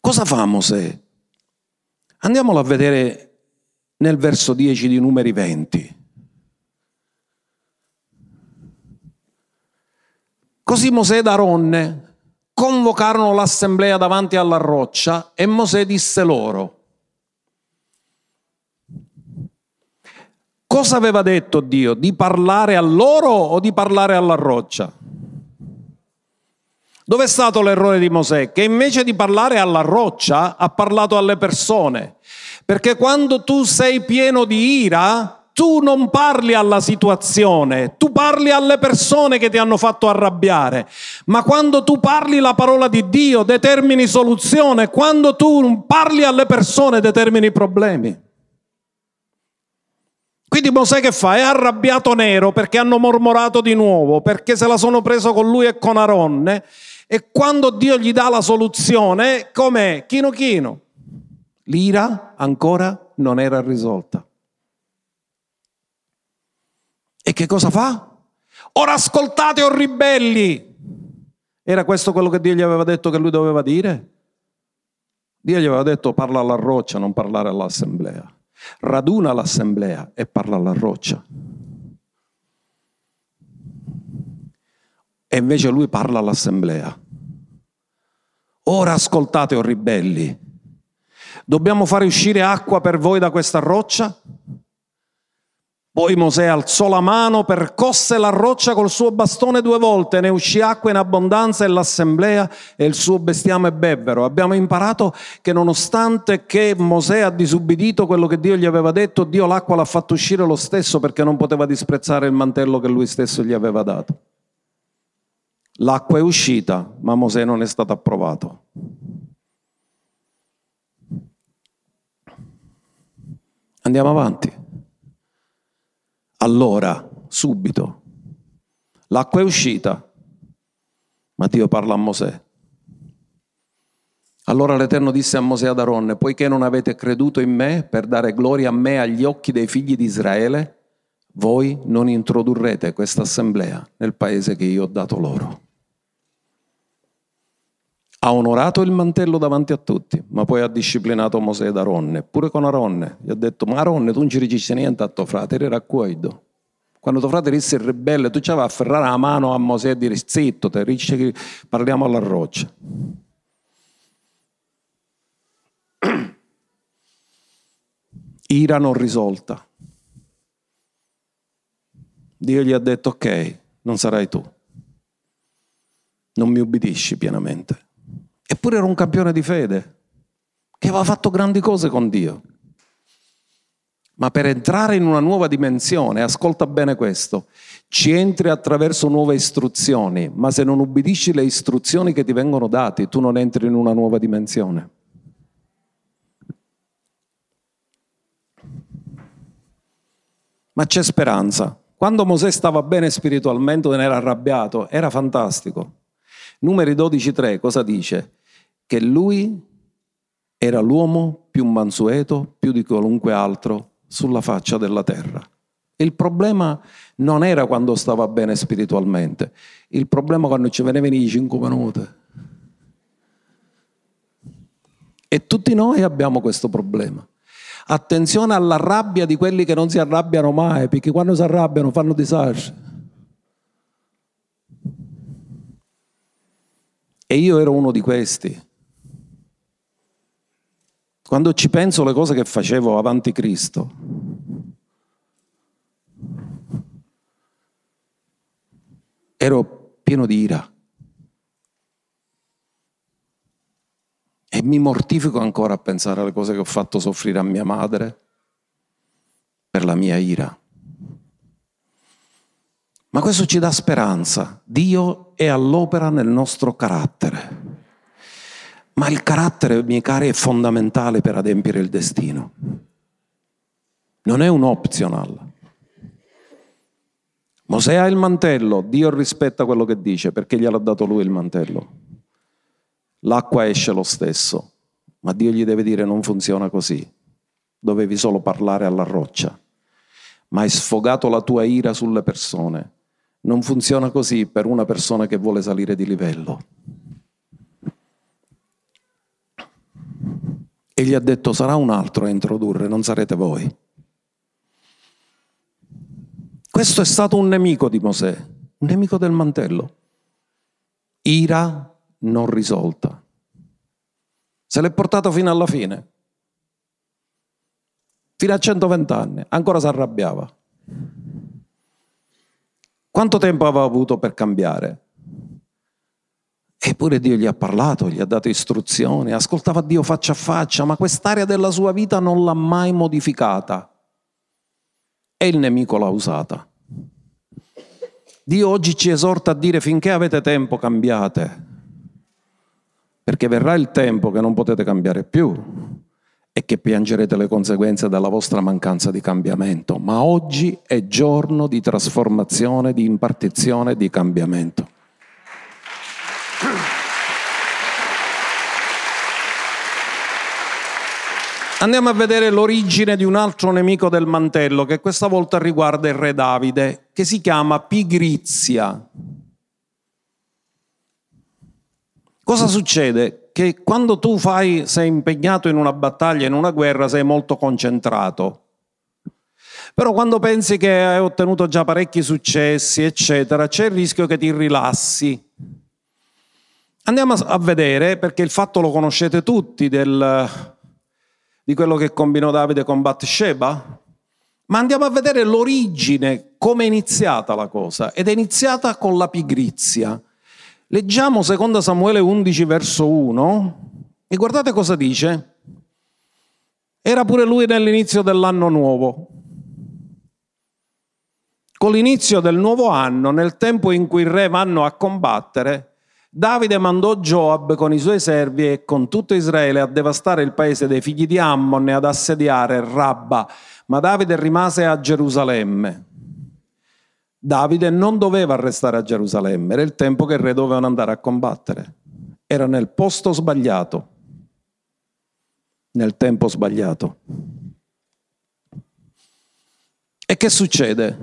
Cosa fa Mosè? Andiamolo a vedere nel verso 10 di numeri 20. Così Mosè ed Aronne convocarono l'assemblea davanti alla roccia e Mosè disse loro, cosa aveva detto Dio? Di parlare a loro o di parlare alla roccia? Dove è stato l'errore di Mosè? Che invece di parlare alla roccia ha parlato alle persone. Perché quando tu sei pieno di ira, tu non parli alla situazione, tu parli alle persone che ti hanno fatto arrabbiare, ma quando tu parli la parola di Dio determini soluzione, quando tu parli alle persone determini problemi. Quindi Mosè che fa? È arrabbiato nero perché hanno mormorato di nuovo, perché se la sono preso con lui e con Aronne, e quando Dio gli dà la soluzione, com'è? Chino chino. L'ira ancora non era risolta. E che cosa fa? Ora ascoltate o ribelli. Era questo quello che Dio gli aveva detto che lui doveva dire? Dio gli aveva detto parla alla roccia, non parlare all'assemblea. Raduna l'assemblea e parla alla roccia. E invece lui parla all'assemblea. Ora ascoltate o ribelli. Dobbiamo fare uscire acqua per voi da questa roccia? Poi Mosè alzò la mano, percosse la roccia col suo bastone due volte, ne uscì acqua in abbondanza e l'assemblea e il suo bestiame bevvero. Abbiamo imparato che nonostante che Mosè ha disubbidito quello che Dio gli aveva detto, Dio l'acqua l'ha fatto uscire lo stesso perché non poteva disprezzare il mantello che lui stesso gli aveva dato. L'acqua è uscita, ma Mosè non è stato approvato. Andiamo avanti. Allora, subito, l'acqua è uscita, ma Dio parla a Mosè. Allora l'Eterno disse a Mosè ad Aronne, poiché non avete creduto in me per dare gloria a me agli occhi dei figli di Israele, voi non introdurrete questa assemblea nel paese che io ho dato loro. Ha onorato il mantello davanti a tutti, ma poi ha disciplinato Mosè ed Aronne, pure con Aronne. Gli ha detto, ma Aronne tu non ci dici niente a tuo fratello, era accuoido. Quando tuo fratello disse il ribelle, tu ci avevi afferrare la mano a Mosè e dire, zitto, te dice parliamo alla roccia. Ira non risolta. Dio gli ha detto, ok, non sarai tu. Non mi ubbidisci pienamente. Eppure era un campione di fede, che aveva fatto grandi cose con Dio. Ma per entrare in una nuova dimensione, ascolta bene questo, ci entri attraverso nuove istruzioni, ma se non ubbidisci le istruzioni che ti vengono date, tu non entri in una nuova dimensione. Ma c'è speranza. Quando Mosè stava bene spiritualmente, non era arrabbiato, era fantastico. Numeri 12.3 cosa dice? Che lui era l'uomo più mansueto, più di qualunque altro sulla faccia della terra. Il problema non era quando stava bene spiritualmente, il problema quando ci venivano i cinque minuti. E tutti noi abbiamo questo problema. Attenzione alla rabbia di quelli che non si arrabbiano mai, perché quando si arrabbiano fanno disastri. E io ero uno di questi. Quando ci penso alle cose che facevo avanti Cristo, ero pieno di ira. E mi mortifico ancora a pensare alle cose che ho fatto soffrire a mia madre per la mia ira. Ma questo ci dà speranza. Dio è all'opera nel nostro carattere. Ma il carattere, miei cari, è fondamentale per adempiere il destino. Non è un optional. Mosè ha il mantello, Dio rispetta quello che dice perché gliel'ha dato lui il mantello. L'acqua esce lo stesso, ma Dio gli deve dire non funziona così. Dovevi solo parlare alla roccia, ma hai sfogato la tua ira sulle persone. Non funziona così per una persona che vuole salire di livello. E gli ha detto sarà un altro a introdurre, non sarete voi. Questo è stato un nemico di Mosè, un nemico del mantello. Ira non risolta. Se l'è portato fino alla fine, fino a 120 anni, ancora si arrabbiava. Quanto tempo aveva avuto per cambiare? Eppure Dio gli ha parlato, gli ha dato istruzioni, ascoltava Dio faccia a faccia, ma quest'area della sua vita non l'ha mai modificata. E il nemico l'ha usata. Dio oggi ci esorta a dire finché avete tempo cambiate, perché verrà il tempo che non potete cambiare più e che piangerete le conseguenze della vostra mancanza di cambiamento. Ma oggi è giorno di trasformazione, di impartizione, di cambiamento. Andiamo a vedere l'origine di un altro nemico del mantello che questa volta riguarda il re Davide, che si chiama pigrizia. Cosa succede? Che quando tu fai, sei impegnato in una battaglia, in una guerra, sei molto concentrato. Però quando pensi che hai ottenuto già parecchi successi, eccetera, c'è il rischio che ti rilassi. Andiamo a vedere, perché il fatto lo conoscete tutti, del, di quello che combinò Davide con Bathsheba? Ma andiamo a vedere l'origine, come è iniziata la cosa. Ed è iniziata con la pigrizia. Leggiamo 2 Samuele 11 verso 1 e guardate cosa dice. Era pure lui nell'inizio dell'anno nuovo. Con l'inizio del nuovo anno, nel tempo in cui i re vanno a combattere, Davide mandò Joab con i suoi servi e con tutto Israele a devastare il paese dei figli di Ammon e ad assediare Rabba, ma Davide rimase a Gerusalemme. Davide non doveva restare a Gerusalemme, era il tempo che il re dovevano andare a combattere. Era nel posto sbagliato, nel tempo sbagliato. E che succede?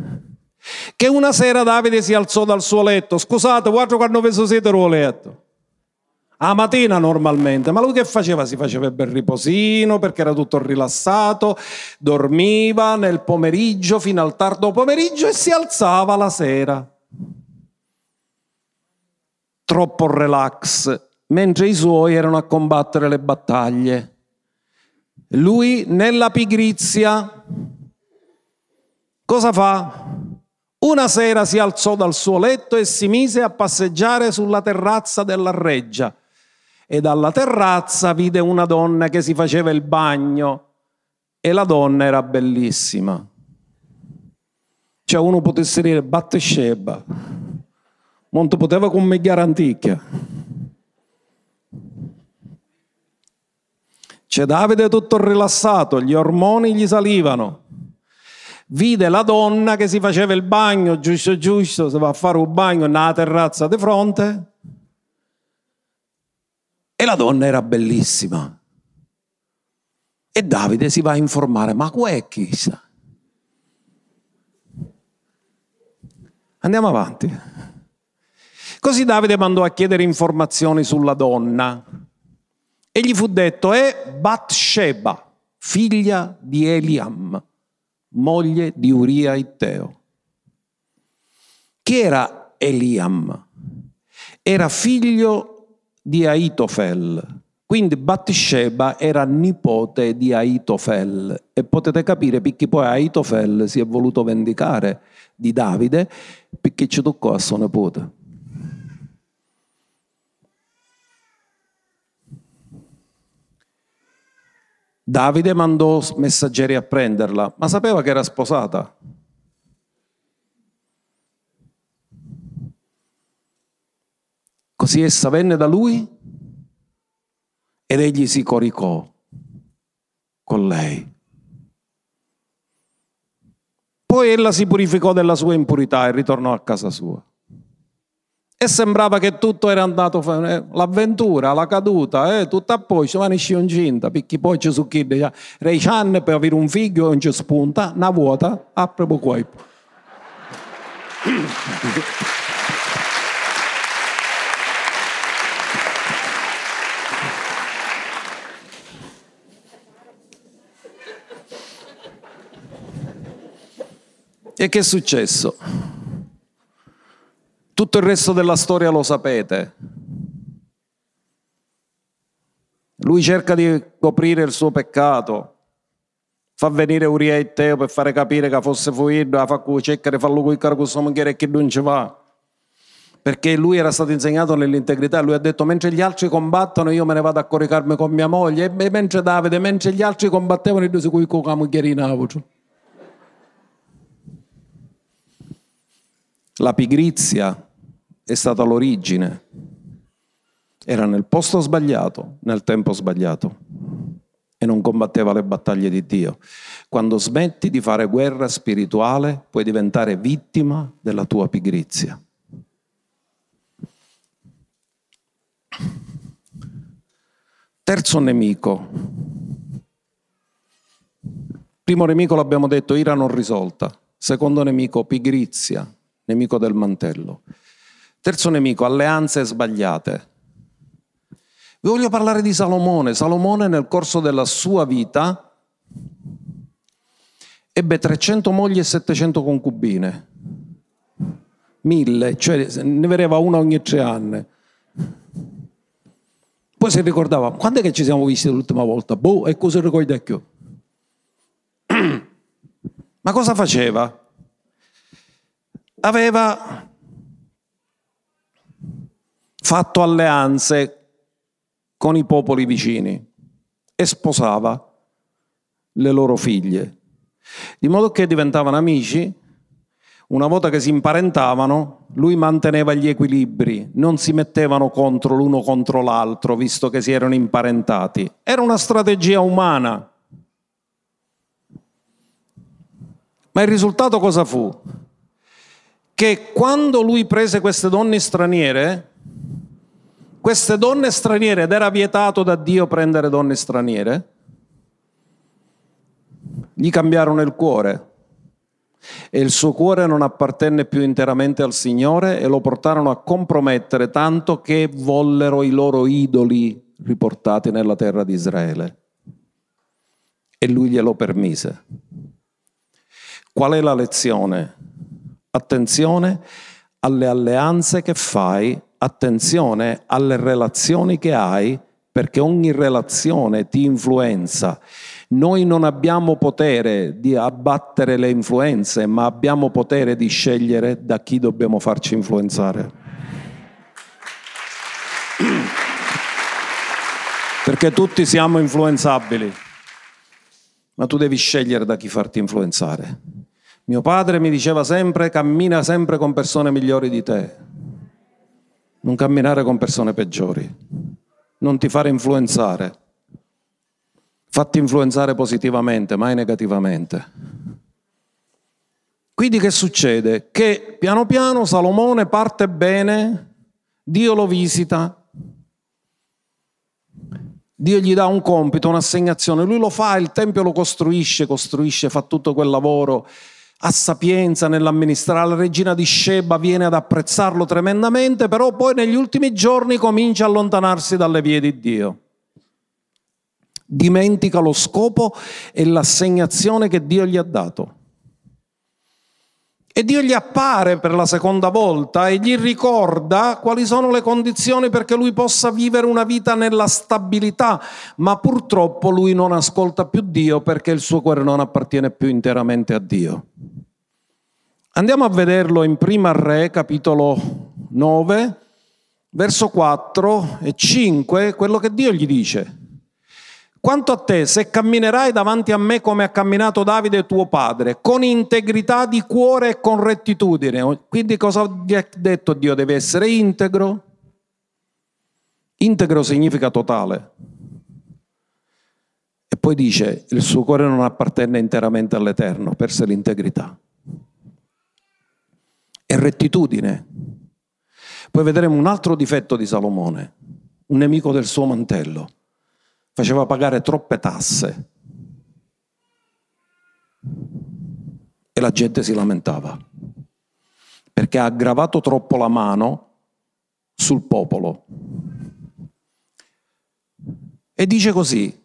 Che una sera Davide si alzò dal suo letto. Scusate, guarda quando vi siete il letto. A mattina normalmente, ma lui che faceva? Si faceva il bel riposino perché era tutto rilassato, dormiva nel pomeriggio fino al tardo pomeriggio e si alzava la sera. Troppo relax, mentre i suoi erano a combattere le battaglie. Lui nella pigrizia cosa fa? Una sera si alzò dal suo letto e si mise a passeggiare sulla terrazza della reggia e dalla terrazza vide una donna che si faceva il bagno e la donna era bellissima. Cioè uno potesse dire Battesheba, non poteva commigliare antica. C'è Davide tutto rilassato, gli ormoni gli salivano vide la donna che si faceva il bagno, giusto giusto, si va a fare un bagno nella terrazza di fronte. E la donna era bellissima. E Davide si va a informare, ma qua è chissà? Andiamo avanti. Così Davide mandò a chiedere informazioni sulla donna e gli fu detto è Bathsheba, figlia di Eliam moglie di Uria Itteo. Chi era Eliam? Era figlio di Aitofel. Quindi Bathsheba era nipote di Aitofel e potete capire perché poi Aitofel si è voluto vendicare di Davide perché ci toccò a sua nipote. Davide mandò messaggeri a prenderla, ma sapeva che era sposata. Così essa venne da lui ed egli si coricò con lei. Poi ella si purificò della sua impurità e ritornò a casa sua. E sembrava che tutto era andato, eh, l'avventura, la caduta, eh, tutto a posto, ma ne incinta, perché poi ci su chi, rei anni per avere un figlio non ci spunta, una vuota, a proprio corpo. E che è successo? Tutto il resto della storia lo sapete. Lui cerca di coprire il suo peccato, fa venire Uria e Teo per fare capire che fosse fuito, fa cerca di farlo con il caro questo e che non ci va. Perché lui era stato insegnato nell'integrità, lui ha detto mentre gli altri combattono io me ne vado a coricarmi con mia moglie, e mentre Davide, mentre gli altri combattevano io si cui con la moglierina. La pigrizia è stata l'origine. Era nel posto sbagliato, nel tempo sbagliato e non combatteva le battaglie di Dio. Quando smetti di fare guerra spirituale puoi diventare vittima della tua pigrizia. Terzo nemico. Primo nemico l'abbiamo detto, ira non risolta. Secondo nemico, pigrizia, nemico del mantello. Terzo nemico, alleanze sbagliate. Vi voglio parlare di Salomone. Salomone nel corso della sua vita ebbe 300 mogli e 700 concubine. Mille, cioè ne vedeva una ogni tre anni. Poi si ricordava, quando è che ci siamo visti l'ultima volta? Boh, e cosa ricorda più? Ma cosa faceva? Aveva fatto alleanze con i popoli vicini e sposava le loro figlie, di modo che diventavano amici. Una volta che si imparentavano, lui manteneva gli equilibri, non si mettevano contro l'uno contro l'altro, visto che si erano imparentati. Era una strategia umana. Ma il risultato cosa fu? Che quando lui prese queste donne straniere, queste donne straniere, ed era vietato da Dio prendere donne straniere, gli cambiarono il cuore e il suo cuore non appartenne più interamente al Signore e lo portarono a compromettere tanto che vollero i loro idoli riportati nella terra di Israele. E lui glielo permise. Qual è la lezione? Attenzione alle alleanze che fai attenzione alle relazioni che hai perché ogni relazione ti influenza. Noi non abbiamo potere di abbattere le influenze, ma abbiamo potere di scegliere da chi dobbiamo farci influenzare. Perché tutti siamo influenzabili, ma tu devi scegliere da chi farti influenzare. Mio padre mi diceva sempre, cammina sempre con persone migliori di te non camminare con persone peggiori, non ti fare influenzare. Fatti influenzare positivamente, mai negativamente. Quindi che succede? Che piano piano Salomone parte bene, Dio lo visita, Dio gli dà un compito, un'assegnazione, lui lo fa, il Tempio lo costruisce, costruisce, fa tutto quel lavoro ha sapienza nell'amministrare, la regina di Sheba viene ad apprezzarlo tremendamente, però poi negli ultimi giorni comincia a allontanarsi dalle vie di Dio. Dimentica lo scopo e l'assegnazione che Dio gli ha dato. E Dio gli appare per la seconda volta e gli ricorda quali sono le condizioni perché lui possa vivere una vita nella stabilità, ma purtroppo lui non ascolta più Dio perché il suo cuore non appartiene più interamente a Dio. Andiamo a vederlo in Prima Re, capitolo 9, verso 4 e 5, quello che Dio gli dice. Quanto a te, se camminerai davanti a me come ha camminato Davide tuo padre, con integrità di cuore e con rettitudine, quindi cosa gli ha detto Dio? Deve essere integro. Integro significa totale. poi dice, il suo cuore non appartenne interamente all'Eterno, perse l'integrità. E rettitudine. Poi vedremo un altro difetto di Salomone, un nemico del suo mantello. Faceva pagare troppe tasse. E la gente si lamentava, perché ha aggravato troppo la mano sul popolo. E dice così,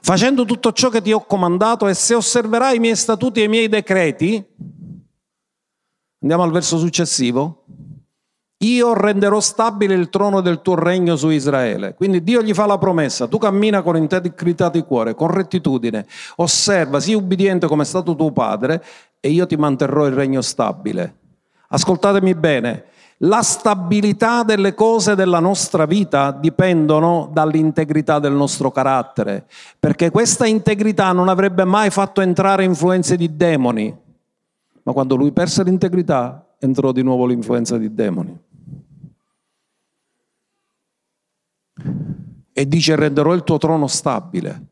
facendo tutto ciò che ti ho comandato e se osserverai i miei statuti e i miei decreti, andiamo al verso successivo, io renderò stabile il trono del tuo regno su Israele. Quindi Dio gli fa la promessa, tu cammina con integrità di cuore, con rettitudine, osserva, sii ubbidiente come è stato tuo padre e io ti manterrò il regno stabile. Ascoltatemi bene, la stabilità delle cose della nostra vita dipendono dall'integrità del nostro carattere, perché questa integrità non avrebbe mai fatto entrare influenze di demoni, ma quando lui perse l'integrità entrò di nuovo l'influenza di demoni. E dice renderò il tuo trono stabile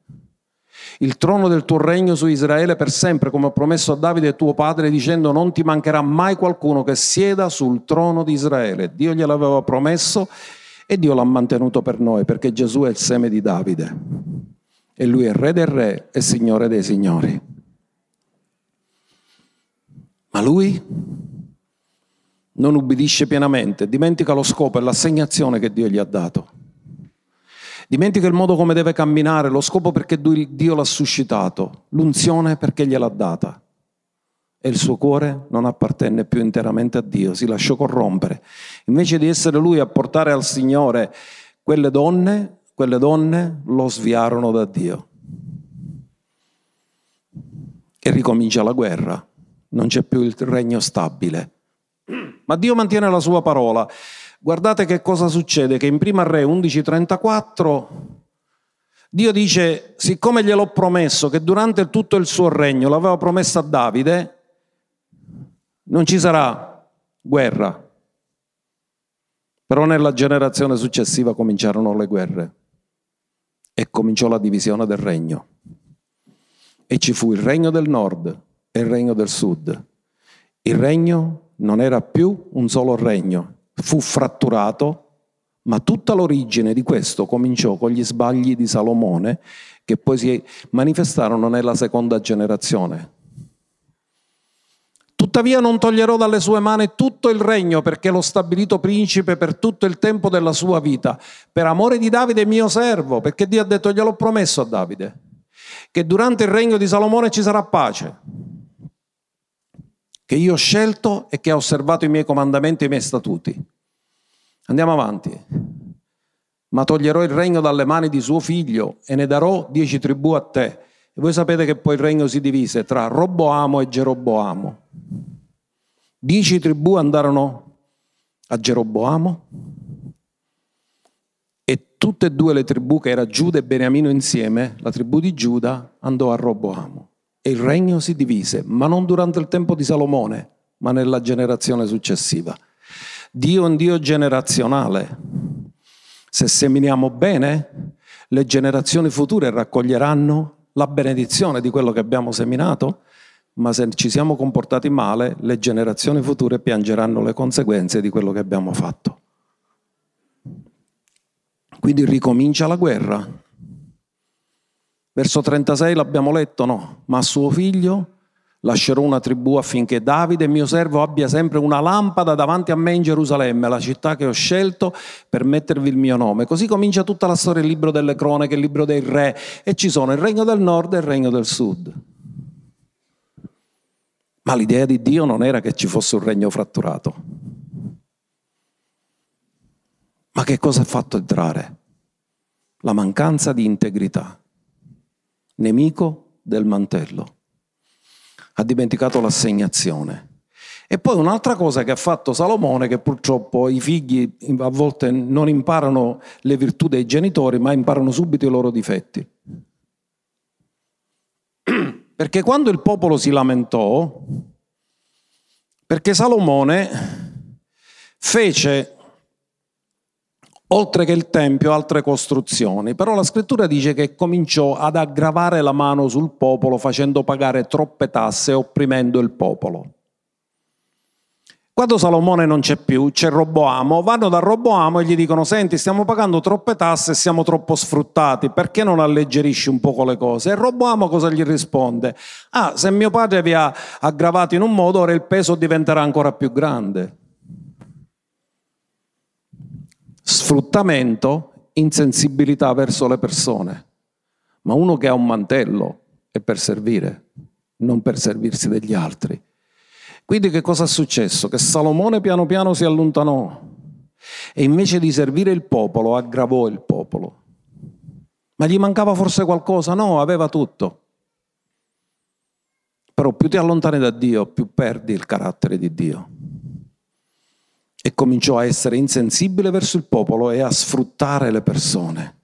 il trono del tuo regno su Israele per sempre, come ho promesso a Davide tuo padre, dicendo non ti mancherà mai qualcuno che sieda sul trono di Israele. Dio gliel'aveva promesso e Dio l'ha mantenuto per noi, perché Gesù è il seme di Davide. E lui è re del re e signore dei signori. Ma lui non ubbidisce pienamente, dimentica lo scopo e l'assegnazione che Dio gli ha dato. Dimentica il modo come deve camminare, lo scopo perché Dio l'ha suscitato, l'unzione perché gliel'ha data. E il suo cuore non appartenne più interamente a Dio, si lasciò corrompere. Invece di essere lui a portare al Signore quelle donne, quelle donne lo sviarono da Dio. E ricomincia la guerra, non c'è più il regno stabile. Ma Dio mantiene la sua parola. Guardate che cosa succede, che in Prima Re 11.34 Dio dice, siccome gliel'ho promesso che durante tutto il suo regno, l'aveva promesso a Davide, non ci sarà guerra. Però nella generazione successiva cominciarono le guerre e cominciò la divisione del regno. E ci fu il regno del nord il regno del sud. Il regno non era più un solo regno, fu fratturato, ma tutta l'origine di questo cominciò con gli sbagli di Salomone che poi si manifestarono nella seconda generazione. Tuttavia non toglierò dalle sue mani tutto il regno perché l'ho stabilito principe per tutto il tempo della sua vita, per amore di Davide mio servo, perché Dio ha detto gliel'ho promesso a Davide, che durante il regno di Salomone ci sarà pace, che io ho scelto e che ha osservato i miei comandamenti e i miei statuti. Andiamo avanti. Ma toglierò il regno dalle mani di suo figlio e ne darò dieci tribù a te. E voi sapete che poi il regno si divise tra Roboamo e Geroboamo. Dieci tribù andarono a Geroboamo e tutte e due le tribù che era Giuda e Beniamino insieme, la tribù di Giuda andò a Roboamo. E il regno si divise, ma non durante il tempo di Salomone, ma nella generazione successiva. Dio è un Dio generazionale. Se seminiamo bene, le generazioni future raccoglieranno la benedizione di quello che abbiamo seminato, ma se ci siamo comportati male, le generazioni future piangeranno le conseguenze di quello che abbiamo fatto. Quindi ricomincia la guerra. Verso 36 l'abbiamo letto, no? Ma suo figlio Lascerò una tribù affinché Davide, mio servo, abbia sempre una lampada davanti a me in Gerusalemme, la città che ho scelto per mettervi il mio nome. Così comincia tutta la storia, il libro delle cronache, il libro dei re, e ci sono il regno del nord e il regno del sud. Ma l'idea di Dio non era che ci fosse un regno fratturato. Ma che cosa ha fatto entrare? La mancanza di integrità, nemico del mantello ha dimenticato l'assegnazione. E poi un'altra cosa che ha fatto Salomone, che purtroppo i figli a volte non imparano le virtù dei genitori, ma imparano subito i loro difetti. Perché quando il popolo si lamentò, perché Salomone fece oltre che il Tempio, altre costruzioni. Però la scrittura dice che cominciò ad aggravare la mano sul popolo facendo pagare troppe tasse e opprimendo il popolo. Quando Salomone non c'è più, c'è Roboamo, vanno da Roboamo e gli dicono, senti, stiamo pagando troppe tasse e siamo troppo sfruttati, perché non alleggerisci un poco le cose? E Roboamo cosa gli risponde? Ah, se mio padre vi ha aggravato in un modo, ora il peso diventerà ancora più grande. Sfruttamento, insensibilità verso le persone. Ma uno che ha un mantello è per servire, non per servirsi degli altri. Quindi che cosa è successo? Che Salomone piano piano si allontanò e invece di servire il popolo aggravò il popolo. Ma gli mancava forse qualcosa? No, aveva tutto. Però più ti allontani da Dio, più perdi il carattere di Dio. E cominciò a essere insensibile verso il popolo e a sfruttare le persone.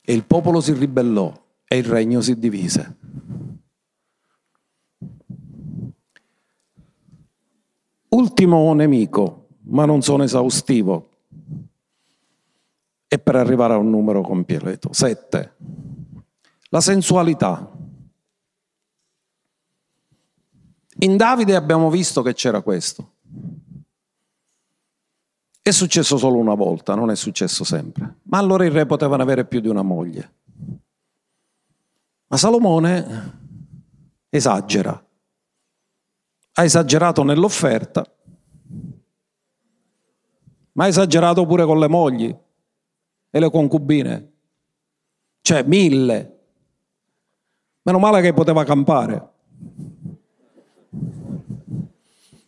E il popolo si ribellò e il regno si divise. Ultimo nemico, ma non sono esaustivo, e per arrivare a un numero completo. Sette. La sensualità. In Davide abbiamo visto che c'era questo. È successo solo una volta, non è successo sempre. Ma allora il re potevano avere più di una moglie. Ma Salomone esagera ha esagerato nell'offerta, ma ha esagerato pure con le mogli e le concubine. Cioè mille. Meno male che poteva campare.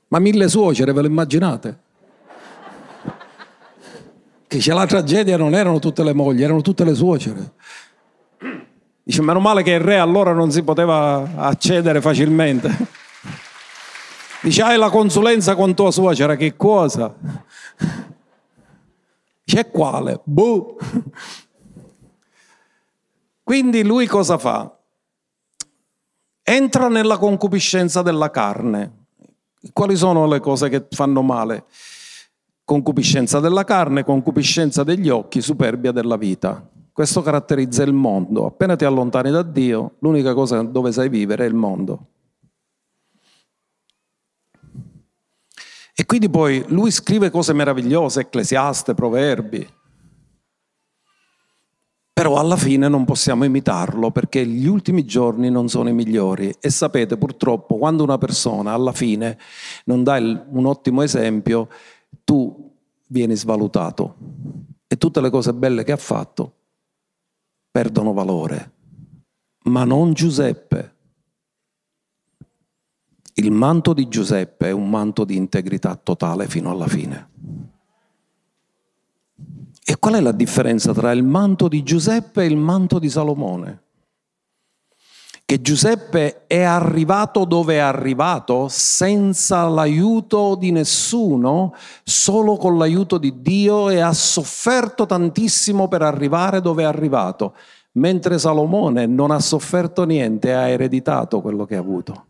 Ma mille suocere, ve lo immaginate? Che c'è la tragedia non erano tutte le mogli, erano tutte le suocere. Dice, meno male che il re allora non si poteva accedere facilmente. Dice, hai la consulenza con tua suocera, che cosa? C'è quale? Boh. Quindi lui cosa fa? Entra nella concupiscenza della carne. Quali sono le cose che fanno male? Concupiscenza della carne, concupiscenza degli occhi, superbia della vita. Questo caratterizza il mondo. Appena ti allontani da Dio, l'unica cosa dove sai vivere è il mondo. E quindi poi lui scrive cose meravigliose, ecclesiaste, proverbi. Però alla fine non possiamo imitarlo perché gli ultimi giorni non sono i migliori e sapete purtroppo quando una persona alla fine non dà un ottimo esempio, tu vieni svalutato e tutte le cose belle che ha fatto perdono valore. Ma non Giuseppe. Il manto di Giuseppe è un manto di integrità totale fino alla fine. E qual è la differenza tra il manto di Giuseppe e il manto di Salomone? Che Giuseppe è arrivato dove è arrivato senza l'aiuto di nessuno, solo con l'aiuto di Dio e ha sofferto tantissimo per arrivare dove è arrivato, mentre Salomone non ha sofferto niente, ha ereditato quello che ha avuto.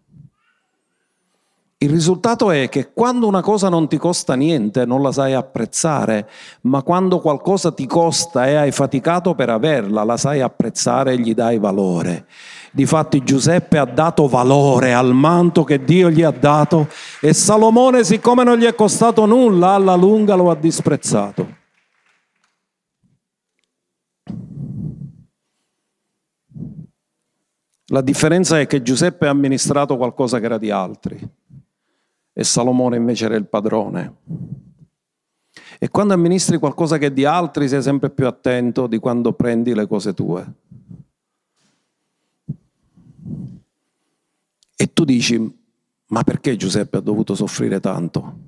Il risultato è che quando una cosa non ti costa niente non la sai apprezzare, ma quando qualcosa ti costa e hai faticato per averla, la sai apprezzare e gli dai valore. Difatti Giuseppe ha dato valore al manto che Dio gli ha dato e Salomone, siccome non gli è costato nulla, alla lunga lo ha disprezzato. La differenza è che Giuseppe ha amministrato qualcosa che era di altri e Salomone invece era il padrone. E quando amministri qualcosa che è di altri sei sempre più attento di quando prendi le cose tue. E tu dici, ma perché Giuseppe ha dovuto soffrire tanto?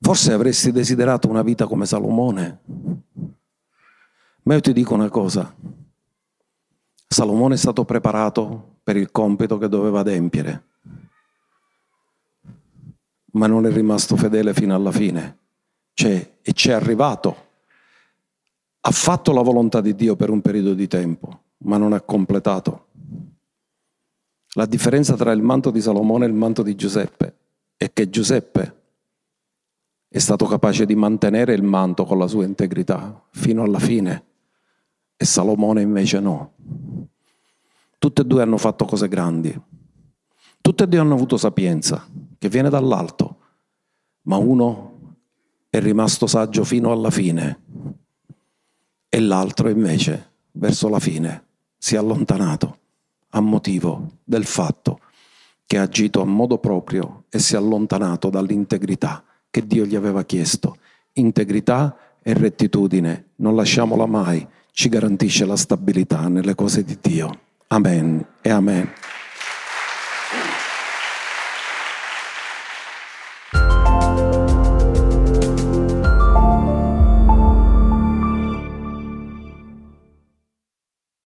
Forse avresti desiderato una vita come Salomone. Ma io ti dico una cosa, Salomone è stato preparato per il compito che doveva adempiere ma non è rimasto fedele fino alla fine. C'è, e ci è arrivato. Ha fatto la volontà di Dio per un periodo di tempo, ma non ha completato. La differenza tra il manto di Salomone e il manto di Giuseppe è che Giuseppe è stato capace di mantenere il manto con la sua integrità fino alla fine e Salomone invece no. Tutte e due hanno fatto cose grandi, tutte e due hanno avuto sapienza che viene dall'alto, ma uno è rimasto saggio fino alla fine e l'altro invece verso la fine si è allontanato a motivo del fatto che ha agito a modo proprio e si è allontanato dall'integrità che Dio gli aveva chiesto. Integrità e rettitudine, non lasciamola mai, ci garantisce la stabilità nelle cose di Dio. Amen e amen.